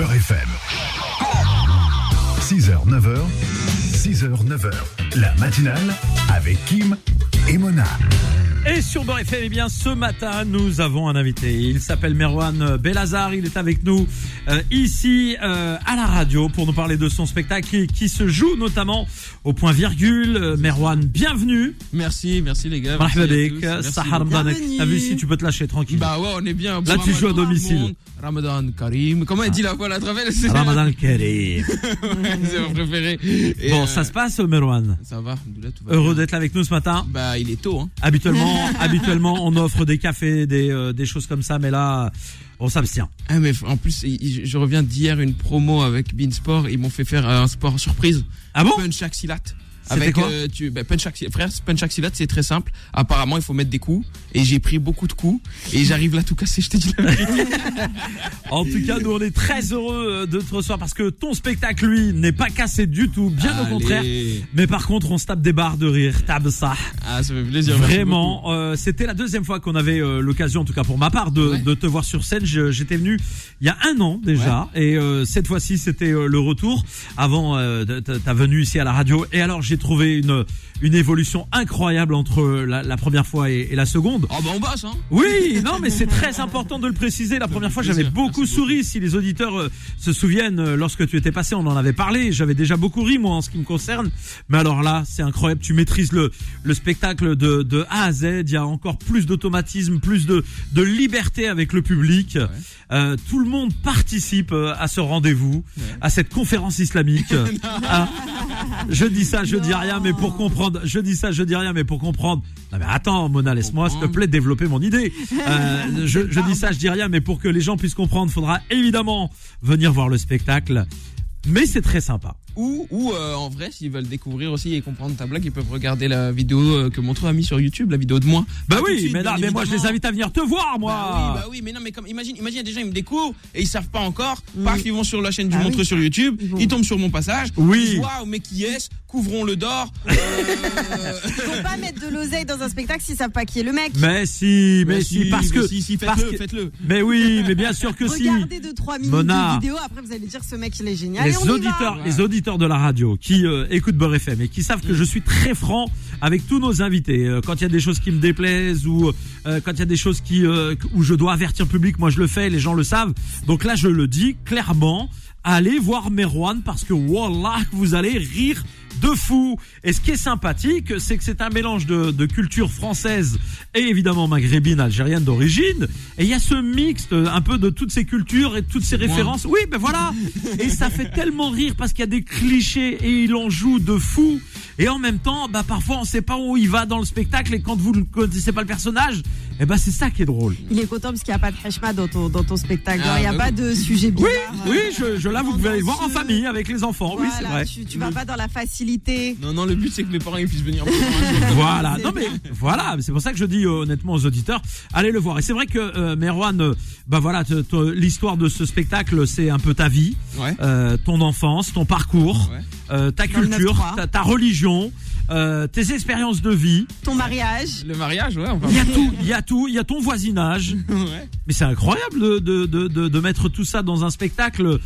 Beurre FM. 6h, 9h, 6h, 9h. La matinale avec Kim et Mona. Et sur Beurre eh bien, ce matin, nous avons un invité. Il s'appelle Merwan Belazar. Il est avec nous euh, ici euh, à la radio pour nous parler de son spectacle qui, qui se joue notamment au point virgule. Euh, Merwan, bienvenue. Merci, merci les gars. Merci à. Merci Sahar. T'as vu si tu peux te lâcher tranquille. Bah ouais, on est bien. Là, tu joues à domicile. Ramadan Karim. Comment elle dit la voix la travers Ramadan Karim. c'est mon préféré. Et, Bon, euh, ça se passe, Merwan? Ça va, Alhamdoulilah, tout va Heureux d'être avec nous ce matin. Bah, il est tôt, hein. Habituellement, habituellement, on offre des cafés, des, euh, des choses comme ça, mais là, on s'abstient. Ah, mais en plus, je reviens d'hier une promo avec Beansport. Ils m'ont fait faire un sport surprise. Ah bon? Punch Axilat. Avec quoi euh, tu, bah, punch frère, punch axilat, c'est très simple. Apparemment, il faut mettre des coups. Et j'ai pris beaucoup de coups. Et j'arrive là tout cassé, je te dis la vérité. En tout cas, nous on est très heureux euh, de te recevoir parce que ton spectacle, lui, n'est pas cassé du tout, bien au Allez. contraire. Mais par contre, on se tape des barres de rire, tape ça. Ah, ça fait plaisir. Vraiment, euh, c'était la deuxième fois qu'on avait euh, l'occasion, en tout cas pour ma part, de, Ouais. de te voir sur scène. J'étais venu il y a un an déjà, et euh, cette fois-ci c'était euh, le retour avant euh, ta venue ici à la radio. Et alors j'ai trouvé une une évolution incroyable entre la, la première fois et, et la seconde. Oh, bah, on bosse, hein. Oui, non, mais c'est très important de le préciser. La première fois, j'avais beaucoup Merci souri. Si les auditeurs euh, se souviennent, euh, lorsque tu étais passé, on en avait parlé. J'avais déjà beaucoup ri, moi, en ce qui me concerne. Mais alors là, c'est incroyable. Tu maîtrises le, le spectacle de, de A à Z. Il y a encore plus d'automatisme, plus de, de liberté avec le public. Euh, tout le monde participe à ce rendez-vous, à cette conférence islamique. Ah, je dis ça, je dis rien, mais pour comprendre. Je dis ça, je dis rien, mais pour comprendre. Non mais attends, Mona, laisse-moi s'il te plaît développer mon idée. Euh, je, je dis ça, je dis rien, mais pour que les gens puissent comprendre, faudra évidemment venir voir le spectacle. Mais c'est très sympa. Ou, ou euh, en vrai, s'ils veulent découvrir aussi et comprendre ta blague, ils peuvent regarder la vidéo euh, que mon trou a mis sur YouTube, la vidéo de moi. Bah Pas oui, suite, mais mais moi je les invite à venir te voir, moi. Bah oui, bah oui, mais non, mais comme imagine, imagine, il y a des gens ils me découvrent et ils savent pas encore. Paf, ils vont sur la chaîne du Ah Montreux oui. sur YouTube, Ils vont- ils tombent sur mon passage. Oui. Ils disent, Waouh, mais qui est-ce? Couvrons le d'or. Euh, Faut pas mettre de l'oseille dans un spectacle s'ils savent pas qui est le mec. Mais si, mais, mais si, parce que, si, si, parce faites-le, que- faites-le. mais oui, mais bien sûr que si. Regardez deux trois minutes Mona. de vidéo, après vous allez dire ce mec il est génial. Les auditeurs, va. les auditeurs de la radio qui euh, écoutent Beurre FM et qui savent que je suis très franc avec tous nos invités. Euh, quand il y a des choses qui me déplaisent ou euh, quand il y a des choses qui euh, où je dois avertir le public, moi je le fais, les gens le savent. Donc là, je le dis clairement. Allez voir Merwan parce que wallah, vous allez rire de fou. Et ce qui est sympathique, c'est que c'est un mélange de, de culture française et évidemment maghrébine, algérienne d'origine. Et il y a ce mixte euh, un peu de toutes ces cultures et de toutes ces moi. références. Oui, ben voilà. Et ça fait tellement rire parce qu'il y a des clichés et il en joue de fou. Et en même temps, bah parfois on sait pas où il va dans le spectacle et quand vous ne connaissez pas le personnage, eh ben c'est ça qui est drôle. Il est content parce qu'il n'y a pas de heshma dans ton, dans ton spectacle. Ah, il n'y a bah pas oui. de sujet bizarre. Oui, oui, je, je là vous pouvez aller le voir en famille avec les enfants. Oui, c'est vrai. Tu, tu vas pas dans la facilité. Non, non, le but c'est que mes parents ils puissent venir. Voilà, C'est non mais voilà, c'est pour ça que je dis euh, honnêtement aux auditeurs, allez le voir. Et c'est vrai que euh, Merwan, euh, bah voilà, l'histoire de ce spectacle, c'est un peu ta vie, Ouais. euh, ton enfance, ton parcours, Ouais. euh, ta culture, 9-3. ta, ta religion, euh, tes expériences de vie. Ton mariage. Le mariage, ouais, on va Il y a tout, il y a tout, il y a ton voisinage. ouais. Mais c'est incroyable de, de, de, de, de mettre tout ça dans un spectacle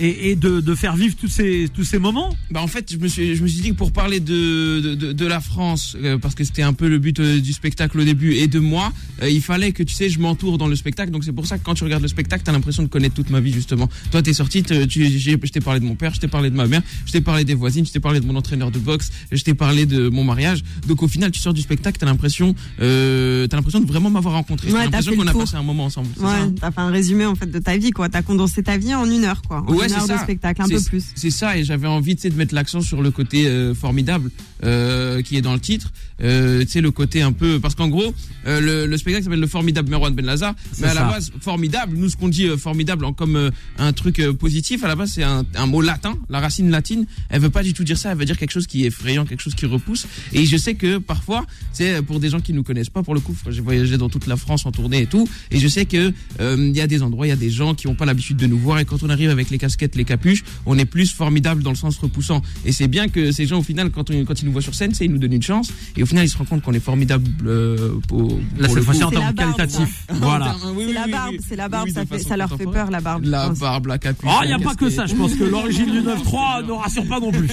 et, et de, de faire vivre tous ces, tous ces moments? Bah en fait, je me suis, je me suis dit que pour parler de, de, de, de la France, euh, parce que c'était un peu le but euh, du spectacle au début, et de moi, euh, il fallait que tu sais, je m'entoure dans le spectacle. Donc c'est pour ça que quand tu regardes le spectacle, t'as l'impression de connaître toute ma vie justement. Toi, t'es sorti, tu, j'ai- je t'ai parlé de mon père, je t'ai parlé de ma mère, je t'ai parlé des voisines, je t'ai parlé de mon entraîneur de boxe, je t'ai parlé de mon mariage. Donc au final, tu sors du spectacle, t'as l'impression, euh, t'as l'impression de vraiment m'avoir rencontré. Ouais, t'as l'impression qu'on a passé un moment ensemble. Ouais, t'as fait un résumé en fait de ta vie quoi. T'as condensé ta vie en une heure quoi. En Ouais, une c'est de ça. spectacle, un C'est- peu plus. C'est ça, et j'avais envie de mettre l'accent sur le côté euh, formidable euh, qui est dans le titre. Euh, tu sais, le côté un peu. Parce qu'en gros, euh, le, le spectacle s'appelle Le Formidable Merwan Ben Lazar. Mais à ça. la base, formidable, nous, ce qu'on dit euh, formidable en comme euh, un truc euh, positif, à la base, c'est un, un mot latin. La racine latine, elle veut pas du tout dire ça, elle veut dire quelque chose qui est effrayant, quelque chose qui repousse. Et je sais que parfois, c'est pour des gens qui nous connaissent pas, pour le coup, j'ai voyagé dans toute la France en tournée et tout, et je sais que euh, il y a des endroits, il y a des gens qui ont pas l'habitude de nous voir, et quand on arrive avec les casquettes casquettes, les capuches, on est plus formidable dans le sens repoussant. Et c'est bien que ces gens, au final, quand, on- quand ils nous voient sur scène, c'est ils nous donnent une chance. Et au final, ils se rendent compte qu'on est formidable euh, pour, Là, pour le coup. en termes qualitatifs. Voilà. oui, oui, la barbe, oui. c'est la Oui, barbe, ça, fait, ça leur fait peur, la barbe. La barbe, la capuche. Oh, il n'y a pas que ça. Je pense que l'origine du 9-3 ne rassure pas non plus.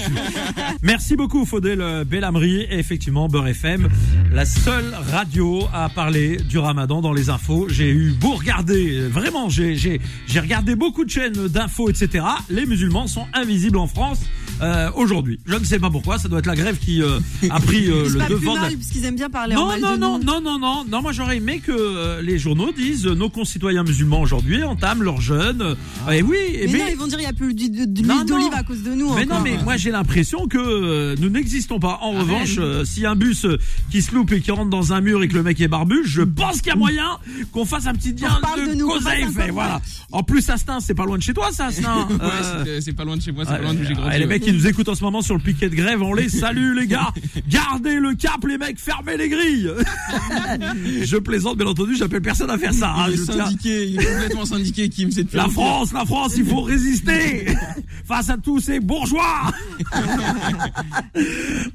Merci beaucoup, Faudel Bellamri. Et effectivement, Beurre FM, la seule radio à parler du ramadan dans les infos. J'ai eu beau regarder, euh, vraiment, j'ai regardé beaucoup de chaînes d'infos, etc. Les musulmans sont invisibles en France euh, aujourd'hui. Je ne sais pas pourquoi. Ça doit être la grève qui euh, a pris euh, le pas plus devant. de la- mal, puisqu'ils aiment bien parler en Non, mal non, de non, non, non, non, non, moi j'aurais aimé que euh, les journaux disent euh, nos concitoyens musulmans aujourd'hui entament leur jeûne. Euh, Et oui, et Mais, mais, non, ils vont dire il n'y a plus de, de- de l'huile d'olive à cause de nous. mais non, mais moi j'ai l'impression que euh, nous n'existons pas. En revanche, euh, si un bus qui se loupe et qui rentre dans un mur et que le mec est barbu, je pense qu'il y a moyen qu'on fasse un petit lien de, de nous, cause à effet. Voilà. de En plus, Astin, c'est pas loin de chez toi, ça, Astin. Ouais, Euh, c'est- pas loin de chez moi, c'est pas loin d'où j'ai ouais, grandi. Qui nous écoutent en ce moment sur le piquet de grève, on les salue les gars. Gardez le cap les mecs, fermez les grilles. je plaisante bien entendu, j'appelle personne à faire ça. hein, Il est je tiens- syndiqué, il est complètement syndiqué, c'est de La. France, la France, il faut résister face à tous ces bourgeois.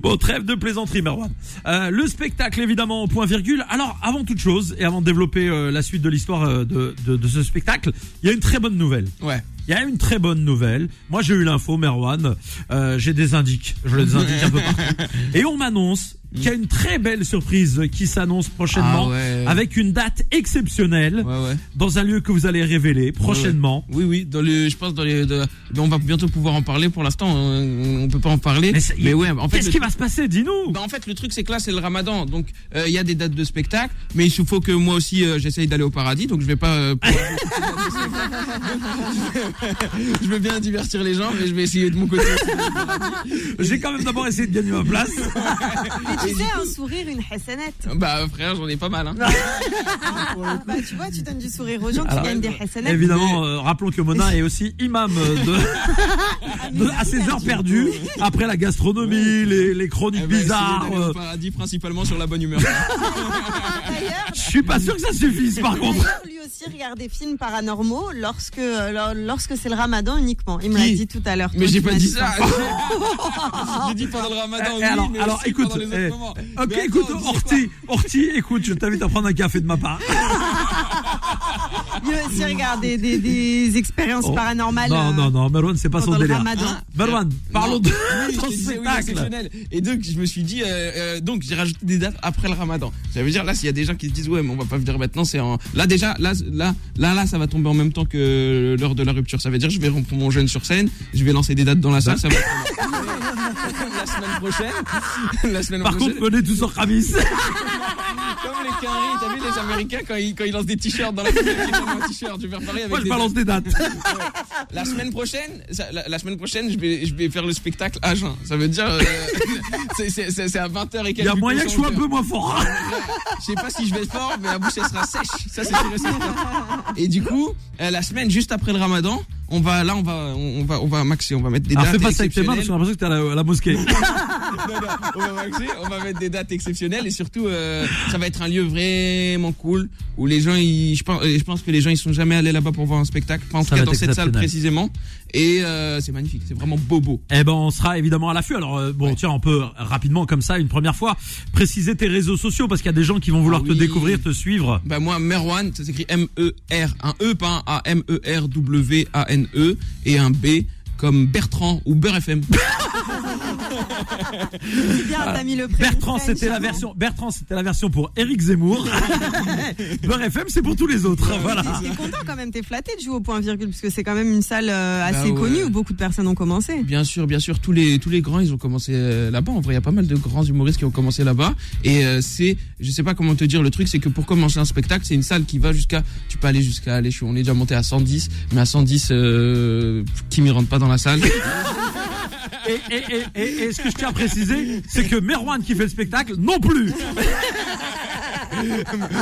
bon, trêve de plaisanterie, Merwan. Euh, le spectacle, évidemment, point virgule. Alors, avant toute chose, et avant de développer euh, la suite de l'histoire euh, de, de, de ce spectacle, il y a une très bonne nouvelle. Ouais. Il y a une très bonne nouvelle. Moi, j'ai eu l'info, Merwan. Euh, j'ai des indices. Je les indique un peu partout. Et on m'annonce qu'il y a une très belle surprise qui s'annonce prochainement Ah ouais. avec une date exceptionnelle Ouais, ouais. dans un lieu que vous allez révéler prochainement. Oui, oui, dans les, je pense dans les, de- on va bientôt pouvoir en parler. Pour l'instant, on, on peut pas en parler. Mais, Mais, ouais, en fait, qu'est-ce qui va se passer? Dis-nous. Bah en fait le truc c'est que là c'est le Ramadan donc euh, il y a des dates de spectacle mais il faut que moi aussi euh, j'essaye d'aller au paradis donc je vais pas euh, je veux bien divertir les gens mais je vais essayer de mon côté J'ai quand même d'abord essayé de gagner ma place. Tu sais, un sourire, une hassanette. bah frère j'en ai pas mal hein. bah, tu vois, tu donnes du sourire aux gens, tu gagnes des hassanettes. Évidemment, euh, rappelons que Mona est aussi imam euh, de, de- à ses heures perdues après la gastronomie, les, les chroniques va essayer bizarres. au euh, paradis principalement sur la bonne humeur D'ailleurs, Je suis pas sûr que ça suffise par contre. Aussi regarde des films paranormaux lorsque, euh, lor- lorsque c'est le ramadan uniquement. Il me l'a dit tout à l'heure. mais j'ai pas dit ça ça. j'ai dit pendant le Ramadan Eh, oui alors, mais alors écoute, pendant les autres eh, moments. ok, Mais écoute, Horty, Horty, écoute, je t'invite à prendre un café de ma part. Lui aussi regarde des, des, des expériences Oh. paranormales. Non, euh, non, non, Marwan, c'est pas son délire. ramadan. Marwan, parlons Non. de Oui, ton oui. Et donc, je me suis dit, euh, euh, donc, j'ai rajouté des dates après le ramadan. Ça veut dire, là, s'il y a des gens qui se disent, ouais, mais on va pas venir maintenant, c'est en, là, déjà, là, là, là, là, ça va tomber en même temps que l'heure de la rupture. Ça veut dire, je vais rompre mon jeûne sur scène, je vais lancer des dates dans la salle, ça va être la semaine prochaine. La semaine Par prochaine. contre, venez tous en Khamis. Les Quinry, t'as vu les Américains quand ils, quand ils lancent des t-shirts dans la foulée, ils lancent un t-shirt. Je vais faire pareil avec Moi, je des balance des dates. la semaine prochaine, ça- la, la semaine prochaine, je vais, je vais faire le spectacle à jeun. Ça veut dire, euh, c'est- à 20h et quelques. Il y a moyen que je sois un peu moins fort. Je sais pas si je vais être fort, mais la bouche elle sera sèche. Ça c'est sûr et. Et du coup, euh, la semaine juste après le Ramadan, on va là, on va, on, va, on va maxer, on va mettre des Alors dates fais pas ça avec tes mains, parce que j'ai l'impression que t'es à la, à la mosquée. Non, non, on va maxer, on va mettre des dates exceptionnelles et surtout, euh, ça va être un lieu vraiment cool où les gens, ils, je pense, je pense que les gens ils sont jamais allés là-bas pour voir un spectacle, pas en tout cas dans cette salle précisément. Et euh, c'est magnifique, c'est vraiment bobo. Eh ben, on sera évidemment à l'affût. Alors, euh, bon, Ouais. tiens, on peut rapidement, comme ça, une première fois, préciser tes réseaux sociaux parce qu'il y a des gens qui vont vouloir Ah te découvrir, te suivre. Bah moi Merwan, ça s'écrit M E R, un E pas un A M E R W A E et un B comme Bertrand ou Beurre FM. Bien, t'as mis le Bertrand, c'était la version, Bertrand, c'était la version pour Eric Zemmour. Beurre FM, c'est pour tous les autres. Voilà. T'es content quand même, t'es flatté de jouer au point virgule, parce que c'est quand même une salle euh, assez Bah ouais. connue où beaucoup de personnes ont commencé. Bien sûr, bien sûr, tous les tous les grands ils ont commencé euh, là-bas. En vrai, il y a pas mal de grands humoristes qui ont commencé là-bas. Et euh, c'est, je sais pas comment te dire, le truc c'est que pour commencer un spectacle, c'est une salle qui va jusqu'à, tu peux aller jusqu'à, allez, on est déjà monté à 110, mais à 110, euh, Kim il rentre pas dans la salle. Et, et, ce que je tiens à préciser, c'est que Merwan qui fait le spectacle, non plus.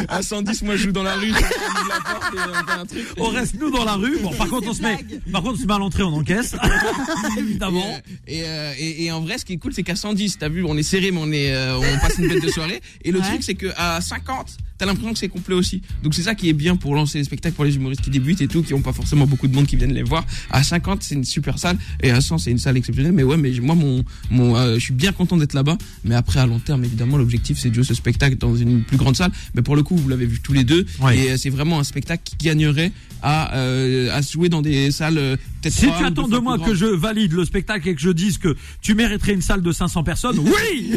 à 110, moi je joue dans la rue. on ouvre la porte et on fait un truc. On reste nous dans la rue. Bon, par contre, on se met, par contre, on se met à l'entrée, on encaisse. Évidemment. Et, euh, et, et en vrai, ce qui est cool, c'est qu'à 110, t'as vu, on est serré, mais on est, euh, on passe une bête de soirée. Et le Ouais. truc, c'est qu'à 50, t'as l'impression que c'est complet aussi. Donc c'est ça qui est bien pour lancer les spectacles pour les humoristes qui débutent et tout, qui ont pas forcément beaucoup de monde qui viennent les voir. À 50, c'est une super salle, et à 100, c'est une salle exceptionnelle. Mais ouais, mais moi, mon, mon, euh, je suis bien content d'être là-bas. Mais après, à long terme, évidemment, l'objectif, c'est de jouer ce spectacle dans une plus grande salle. Mais pour le coup, vous l'avez vu tous les deux, Ouais. et euh, c'est vraiment un spectacle qui gagnerait à, euh, à se jouer dans des salles euh, peut-être Si tu attends de moi que je valide le spectacle et que je dise que tu mériterais une salle de 500 personnes, oui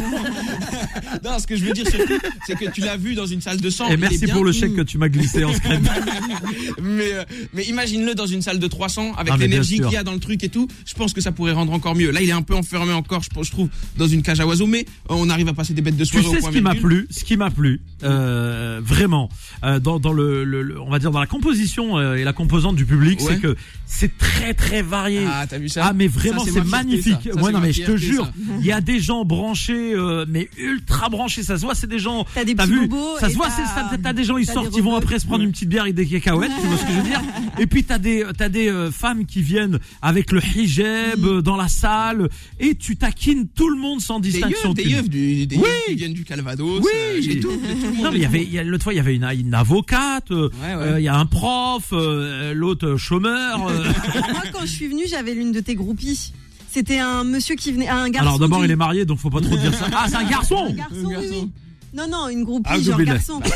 Non, ce que je veux dire surtout, c'est que tu l'as vu dans une salle de 100. Et merci bien. pour le chèque que tu m'as glissé en secret. mais, euh, mais imagine-le dans une salle de 300 avec Ah, l'énergie qu'il y a dans le truc et tout. Je pense que ça pourrait rendre encore mieux. Là, il est un peu enfermé encore, je, je trouve, dans une cage à oiseaux, mais on arrive à passer des bêtes de Tu soirée sais au ce point qui m'a plu, ce qui m'a plu, euh, vraiment, euh, dans, dans le, le- le- on va dire dans la composition euh, et la composante du public, Ouais. c'est que c'est très très varié. Ah, t'as vu ça Ah mais vraiment c'est magnifique. ça. Ouais non ma mais je te jure, il y a des gens branchés euh, mais ultra branchés, ça se voit, c'est des gens T'as des petits vu Ça se voit, c'est ça. T'as des gens, ils sortent, des ils vont après se prendre une petite bière et des cacahuètes, tu vois ce que je veux dire Et puis t'as des, t'as des euh, femmes qui viennent avec le hijab euh, dans la salle et tu taquines tout le monde sans Des distinction. yeux, des yeux, du- des Oui. yeux qui viennent du Calvados. Oui. j'ai tout, j'ai tout le monde. Non mais il y avait, il y a- l'autre fois il y avait une, une avocate, euh, Ouais, ouais. euh, il y a un prof, euh, l'autre chômeur. euh. Moi, quand je suis venue, j'avais l'une de tes groupies. C'était un monsieur qui venait, un garçon. Alors d'abord du- il est marié donc faut pas trop dire ça. Ah c'est un Un garçon. garçon, Un oui, garçon. oui. Non, non, une groupie, Ah, genre garçon.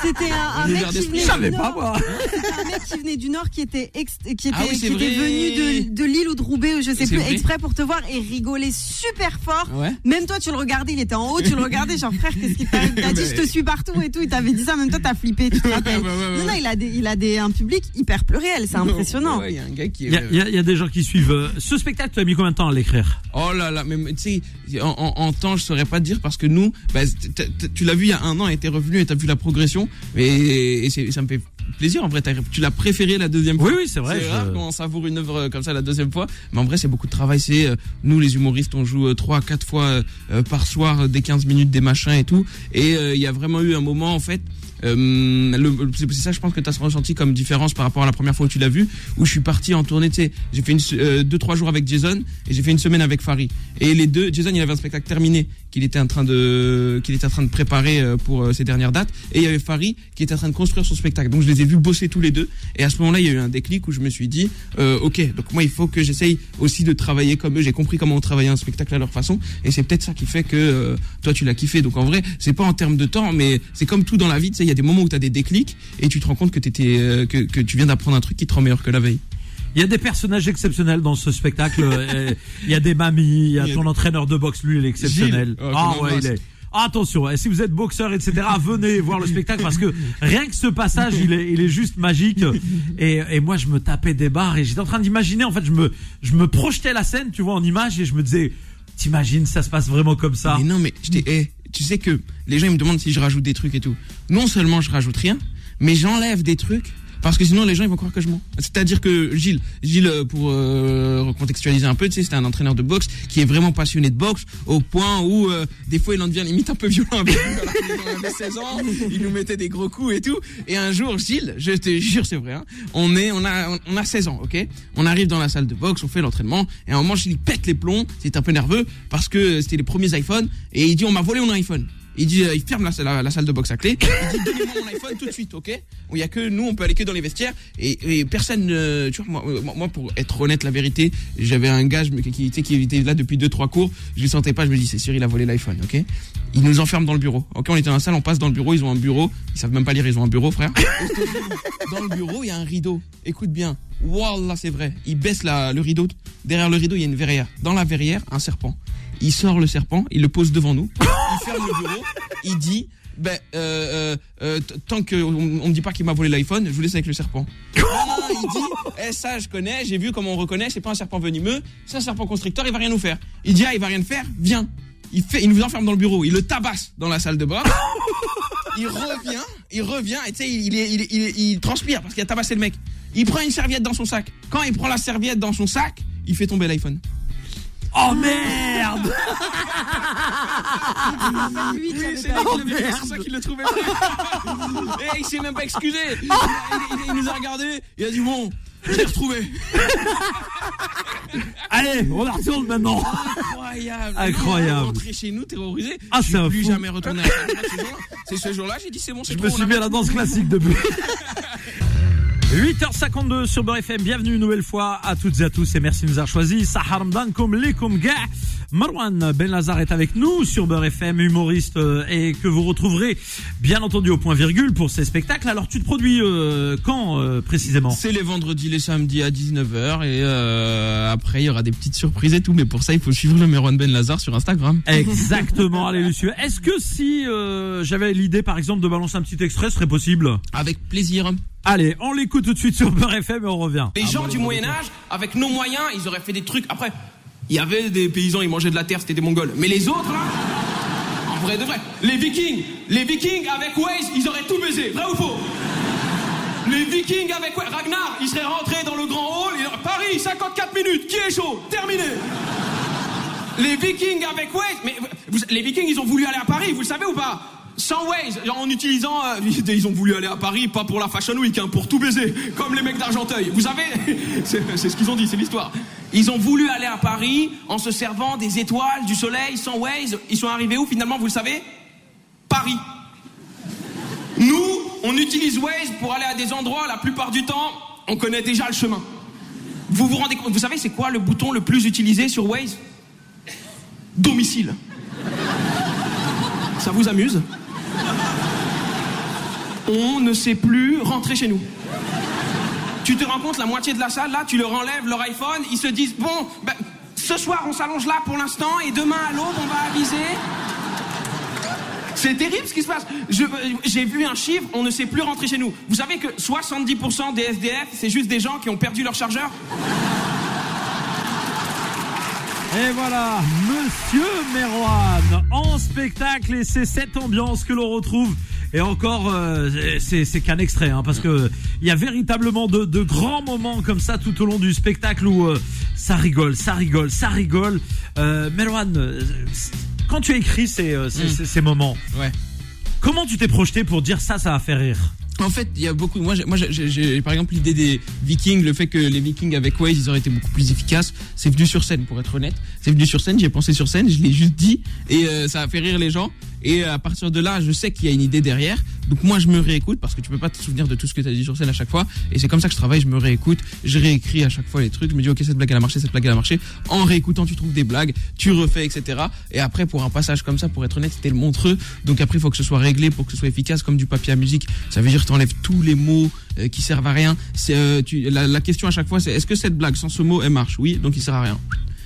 C'était un, mec qui venait Je du savais pas Nord. moi. C'était un mec qui venait du Nord qui était, ex- qui était, Ah oui, qui était venu de, de Lille ou de Roubaix, ou je sais plus, vrai. exprès pour te voir et rigolait super fort. Ouais. Même toi, tu le regardais, il était en haut, tu le regardais, genre frère, qu'est-ce qu'il t'arrive T'as dit, je te suis partout et tout, il t'avait dit ça, même toi, t'as flippé, tu te rappelles. Ouais, ouais, ouais, Non, non, il a des, il a des, un public hyper pluriel, c'est impressionnant. Ouais, il y a est. Y y y des gens qui suivent. euh, Ce spectacle, tu as mis combien de temps à l'écrire? Oh là là, mais mais tu sais, en, en, en temps, je saurais pas te dire parce que nous, bah, tu l'as vu il y a un an, et t'es revenu et t'as vu la progression, et, et ça me fait plaisir en vrai. Tu l'as préféré la deuxième fois. Oui, oui, c'est vrai, C'est je- rare quand on savoure une œuvre euh, comme ça la deuxième fois, mais en vrai, c'est beaucoup de travail. C'est euh, nous, les humoristes, on joue euh, trois, quatre fois euh, euh, par soir, euh, des 15 minutes, des machins et tout, et euh, il y a vraiment eu un moment en fait. Euh, c'est ça, je pense que tu as ressenti comme différence par rapport à la première fois où tu l'as vu, où je suis parti en tournée. Tu sais, j'ai fait une, euh, deux trois jours avec Jason et j'ai fait une semaine avec Farid. Et les deux, Jason, il avait un spectacle terminé qu'il était en train de qu'il était en train de préparer euh, pour euh, ses dernières dates, et il y avait Farid qui était en train de construire son spectacle. Donc je les ai vus bosser tous les deux. Et à ce moment-là, il y a eu un déclic où je me suis dit, euh, ok, donc moi il faut que j'essaye aussi de travailler comme eux. J'ai compris comment on travaillait un spectacle à leur façon, et c'est peut-être ça qui fait que euh, toi tu l'as kiffé. Donc en vrai, c'est pas en termes de temps, mais c'est comme tout dans la vie. Tu sais, il y a des moments où tu as des déclics et tu te rends compte que t'étais euh, que, que tu viens d'apprendre un truc qui te rend meilleur que la veille. Il y a des personnages exceptionnels dans ce spectacle. euh, Il y a des mamies, il y a Il y a ton des- entraîneur de boxe, lui, il est exceptionnel. Oh, ah ouais, il est. Attention, et si vous êtes boxeur, etc., venez voir le spectacle parce que rien que ce passage, il est, juste magique. Et, moi, je me tapais des barres et j'étais en train d'imaginer. En fait, je me, je me projetais la scène, tu vois, en image et je me disais, t'imagines, ça se passe vraiment comme ça. Mais non, mais je t'ai- eh, tu sais que les gens ils me demandent si je rajoute des trucs et tout. Non seulement je rajoute rien, mais j'enlève des trucs parce que sinon les gens ils vont croire que je mens. C'est-à-dire que Gilles, Gilles euh, pour euh, recontextualiser un peu, tu sais, c'était un entraîneur de boxe qui est vraiment passionné de boxe au point où euh, des fois il en devient limite un peu violent avec nous alors qu'il avait 16 ans, il nous mettait des gros coups et tout. Et un jour, Gilles, je te jure c'est vrai, hein, on est on a on a 16 ans, OK? On arrive dans la salle de boxe, on fait l'entraînement et à un moment Gilles il pète les plombs, c'est un peu nerveux parce que c'était les premiers iPhones et il dit on m'a volé mon iPhone. Il dit, euh, il ferme la, salle de boxe à clé. Il dit, donnez-moi mon iPhone tout de suite, ok il y a que nous, on peut aller que dans les vestiaires. Et, personne, ne- tu vois, moi, euh, moi, pour être honnête, la vérité, j'avais un gars qui, qui, était là depuis deux trois cours. Je le sentais pas. Je me dis, c'est sûr, il a volé l'iPhone, ok Il nous enferme dans le bureau. Ok, on était dans la salle, on passe dans le bureau. Ils ont un bureau. Ils savent même pas lire. Ils ont un bureau, frère. dans le bureau, il y a un rideau. Écoute bien. Wallah, c'est vrai. Il baisse le rideau. Derrière le rideau, il y a une verrière. Dans la verrière, un serpent. Il sort le serpent, il le pose devant nous. Il dit, ben, euh, euh, euh, tant que on, me dit pas qu'il m'a volé l'iPhone, je vous laisse avec le serpent. Non, non, il dit, eh, ça, je connais, j'ai vu comment on reconnaît, c'est pas un serpent venimeux, c'est un serpent constricteur, il va rien nous faire. Il dit, ah, il va rien faire, viens. Il fait, il nous enferme dans le bureau, il le tabasse dans la salle de bord. Il revient, il revient, et tu sais, il, il transpire parce qu'il a tabassé le mec. Il prend une serviette dans son sac. Quand il prend la serviette dans son sac, il fait tomber l'iPhone. Oh merde merde Lui, tu avais C'est pas- lui qui l'avait fait, c'est ça qu'il le trouvait pas. Et il s'est même pas excusé. Il, il- il- il nous a regardé. Il a dit bon, je l'ai retrouvé. Allez, on la retourne maintenant Incroyable. Incroyable. Rentrer chez nous terrorisé. Ah, je c'est un plus fou. jamais retourné jour-là. C'est ce jour-là, j'ai dit c'est bon, c'est Je trop, me suis mis à la danse classique depuis. 8h52 sur Beurre FM, bienvenue une nouvelle fois à toutes et à tous et merci de nous avoir choisis. Sahar Mdankoum Lekoum Ga. Marwan Ben Lazar est avec nous sur Beurre FM, humoriste euh, et que vous retrouverez bien entendu au point virgule pour ces spectacles. Alors tu te produis euh, quand euh, précisément? C'est les vendredis, les samedis à 19h et euh, après il y aura des petites surprises et tout. Mais pour ça, il faut suivre le Merwan Ben Lazar sur Instagram. Exactement, allez Lucie. Est-ce que si euh, j'avais l'idée par exemple de balancer un petit extrait, ce serait possible? Avec plaisir. Allez, on l'écoute tout de suite sur Beurre FM et on revient. Les gens du Moyen Âge, avec nos moyens, ils auraient fait des trucs. Après, il y avait des paysans, ils mangeaient de la terre, c'était des Mongols. Mais les autres, là, en vrai de vrai, les Vikings, les Vikings avec Waze, ils auraient tout baisé. Vrai ou faux? Les Vikings avec Waze, Ragnar, il serait rentré dans le grand hall. aurait- Paris, 54 minutes, qui est chaud? Terminé. Les Vikings avec Waze, mais les Vikings, ils ont voulu aller à Paris, vous le savez ou pas? Sans Waze, en utilisant, euh, ils ont voulu aller à Paris, pas pour la Fashion Week, hein, pour tout baiser, comme les mecs d'Argenteuil. Vous savez, c'est ce qu'ils ont dit, c'est l'histoire. Ils ont voulu aller à Paris en se servant des étoiles, du soleil, sans Waze. Ils sont arrivés où finalement, vous le savez? Paris. Nous, on utilise Waze pour aller à des endroits, la plupart du temps, on connaît déjà le chemin. Vous vous rendez compte, vous savez c'est quoi le bouton le plus utilisé sur Waze? Domicile. Ça vous amuse? On ne sait plus rentrer chez nous. Tu te rends compte, la moitié de la salle, là, tu leur enlèves leur iPhone, ils se disent, bon, ben, ce soir on s'allonge là pour l'instant, et demain à l'aube on va aviser. C'est terrible ce qui se passe. Je- J'ai vu un chiffre, on ne sait plus rentrer chez nous. Vous savez que 70% des SDF, c'est juste des gens qui ont perdu leur chargeur? Et voilà, Monsieur Merwan en spectacle et c'est cette ambiance que l'on retrouve. Et encore, euh, c'est qu'un extrait, hein, parce que il y a véritablement de, de grands moments comme ça tout au long du spectacle où euh, ça rigole, ça rigole, ça rigole. Euh, Merwan, euh, quand tu as écrit ces, euh, ces, ces- ces moments, Ouais. comment tu t'es projeté pour dire ça, ça va faire rire? En fait, il y a beaucoup. Moi, moi, j'ai, par exemple l'idée des Vikings, le fait que les Vikings avec Waze, ils auraient été beaucoup plus efficaces. C'est venu sur scène, pour être honnête. C'est venu sur scène. J'ai pensé sur scène, je l'ai juste dit, et euh, ça a fait rire les gens. Et euh, à partir de là, je sais qu'il y a une idée derrière. Donc moi, je me réécoute parce que tu peux pas te souvenir de tout ce que tu as dit sur scène à chaque fois. Et c'est comme ça que je travaille. Je me réécoute, je réécris à chaque fois les trucs. Je me dis ok, cette blague elle a marché, cette blague elle a marché. En réécoutant, tu trouves des blagues, tu refais, etc. Et après, pour un passage comme ça, pour être honnête, c'était le montreux. Donc après, il faut que ce soit réglé pour que ce soit efficace, comme du papier à musique. Ça veut dire que tu enlèves tous les mots euh, qui servent à rien. C'est, euh, tu, la, la question à chaque fois, c'est est-ce que cette blague sans ce mot elle marche Oui, donc il sert à rien.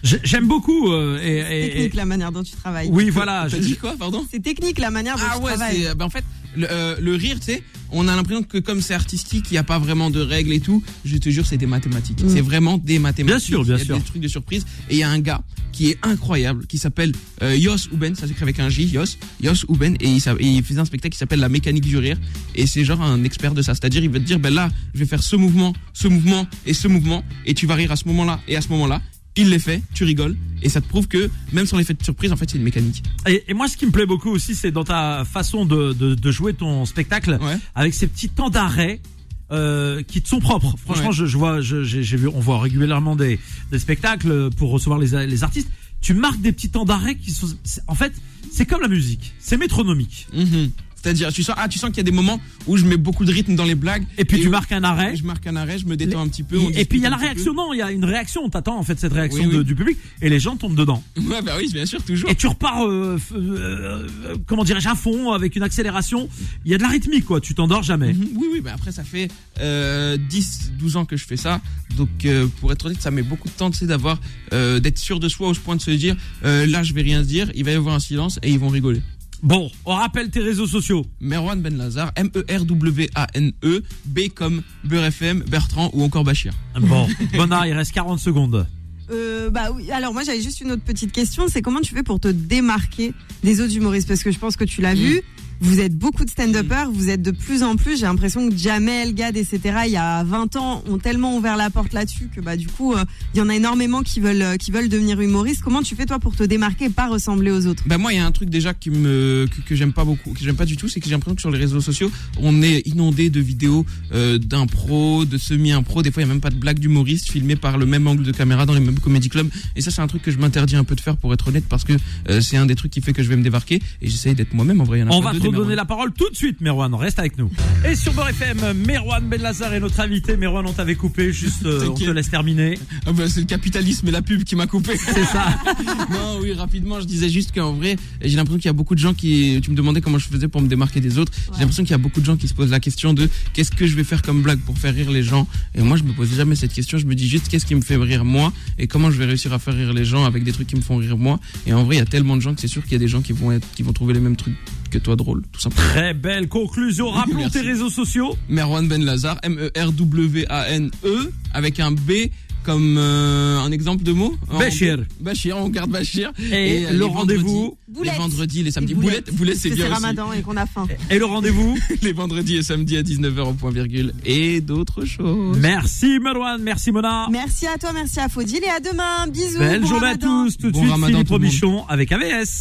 J'ai- J'aime beaucoup. euh, et, et- et- technique la manière dont tu travailles. oui, voilà. T'as je- dit quoi, pardon C'est technique la manière dont Ah tu ouais, travailles. c'est, bah en fait, le, euh, le rire, tu sais, on a l'impression que comme c'est artistique, il n'y a pas vraiment de règles et tout. Je te jure, c'est des mathématiques. Mm. C'est vraiment des mathématiques. Bien sûr, bien il y a sûr. des trucs de surprise. Et il y a un gars qui est incroyable, qui s'appelle euh, Yos Uben, ça s'écrit avec un J, Yos, Yos Uben, et il, et il faisait un spectacle qui s'appelle La mécanique du rire. Et c'est genre un expert de ça. C'est-à-dire, il va te dire, ben là, je vais faire ce mouvement, ce mouvement et ce mouvement, et tu vas rire à ce moment-là et à ce moment-là. Il les fait, tu rigoles, et ça te prouve que même sans l'effet de surprise, en fait, c'est une mécanique. Et, et moi, ce qui me plaît beaucoup aussi, c'est dans ta façon de, de, de jouer ton spectacle, Ouais. avec ces petits temps d'arrêt euh, qui te sont propres. Franchement, Ouais. je, je vois, j'ai vu, on voit régulièrement des, des spectacles pour recevoir les, les artistes. Tu marques des petits temps d'arrêt qui sont, en fait, c'est comme la musique, c'est métronomique. Mhm. C'est-à-dire, tu sens, ah, tu sens qu'il y a des moments où je mets beaucoup de rythme dans les blagues. Et puis tu marques un arrêt. Je marque un arrêt, je me détends un petit peu. Et puis il y a la réaction, non, il y a une réaction, on t'attend en fait cette réaction Oui, de- oui. du public, et les gens tombent dedans. Ouais, bah oui, bien sûr, toujours. Et tu repars, euh, euh, euh, comment dirais-je, à fond, avec une accélération. Il y a de la rythmique, quoi. Tu t'endors jamais. Mhm. Oui, oui, bah après, ça fait euh, 10, 12 ans que je fais ça. Donc, pour être honnête, ça met beaucoup de temps, tu d'avoir, d'être sûr de soi au point de se dire, là, je vais rien se dire, il va y avoir un silence et ils vont rigoler. Bon, on rappelle tes réseaux sociaux. Merwan Ben Lazar, E M-E-R-W-A-N-E, B comme Beurre FM, Bertrand ou encore Bachir. Bon, Bonnard, il reste 40 secondes. Euh, bah oui. Alors moi j'avais juste une autre petite question, c'est comment tu fais pour te démarquer des autres humoristes? Parce que je pense que tu l'as Mm. vu. Vous êtes beaucoup de stand-uppers, vous êtes de plus en plus. J'ai l'impression que Jamel, Gad, etc. Il y a 20 ans, ont tellement ouvert la porte là-dessus que bah du coup, euh, il y en a énormément qui veulent euh, qui veulent devenir humoristes. Comment tu fais toi pour te démarquer et pas ressembler aux autres? Ben moi, il y a un truc déjà qui me que, que j'aime pas beaucoup, que j'aime pas du tout, c'est que j'ai l'impression que sur les réseaux sociaux, on est inondé de vidéos euh, d'impro, de semi-impro. Des fois, il y a même pas de blagues d'humoristes filmées par le même angle de caméra dans les mêmes comédie clubs. Et ça, c'est un truc que je m'interdis un peu de faire pour être honnête, parce que euh, c'est un des trucs qui fait que je vais me débarquer et j'essaye d'être moi-même. En vrai, il y en a On pas va deux, te donner la parole tout de suite, Merwan. Reste avec nous. Et sur Beurre FM, Merwan Benlazar est notre invité. Merwan, on t'avait coupé. Juste, euh, on te laisse terminer. Ah bah, c'est le capitalisme et la pub qui m'a coupé. C'est ça. non, oui, rapidement, je disais juste qu'en vrai, j'ai l'impression qu'il y a beaucoup de gens qui. Tu me demandais comment je faisais pour me démarquer des autres. J'ai l'impression qu'il y a beaucoup de gens qui se posent la question de qu'est-ce que je vais faire comme blague pour faire rire les gens. Et moi, je me pose jamais cette question. Je me dis juste qu'est-ce qui me fait rire moi et comment je vais réussir à faire rire les gens avec des trucs qui me font rire moi. Et en vrai, il y a tellement de gens que c'est sûr qu'il y a des gens qui vont être, qui vont trouver les mêmes trucs que toi drôles, tout simplement. Très belle conclusion. Rappelons Merci. tes réseaux sociaux. Merwan Ben Lazar, M-E-R-W-A-N-E, E, avec un B comme euh, un exemple de mot. Bachir. Bachir, on garde Bachir. Et, euh, le rendez-vous. Les vendredis, les samedis. Et Boulette, boulette, c'est bien c'est. Ramadan et qu'on a faim. Et le rendez-vous. Les vendredis et samedis à 19h au point virgule. Et d'autres choses. Merci Merwan. Merci Mona. Merci à toi, merci à Faudil et à demain. Bisous. Belle bon journée à tous. Tout de Bon suite, Ramadan, Philippe. Robichon avec AVS.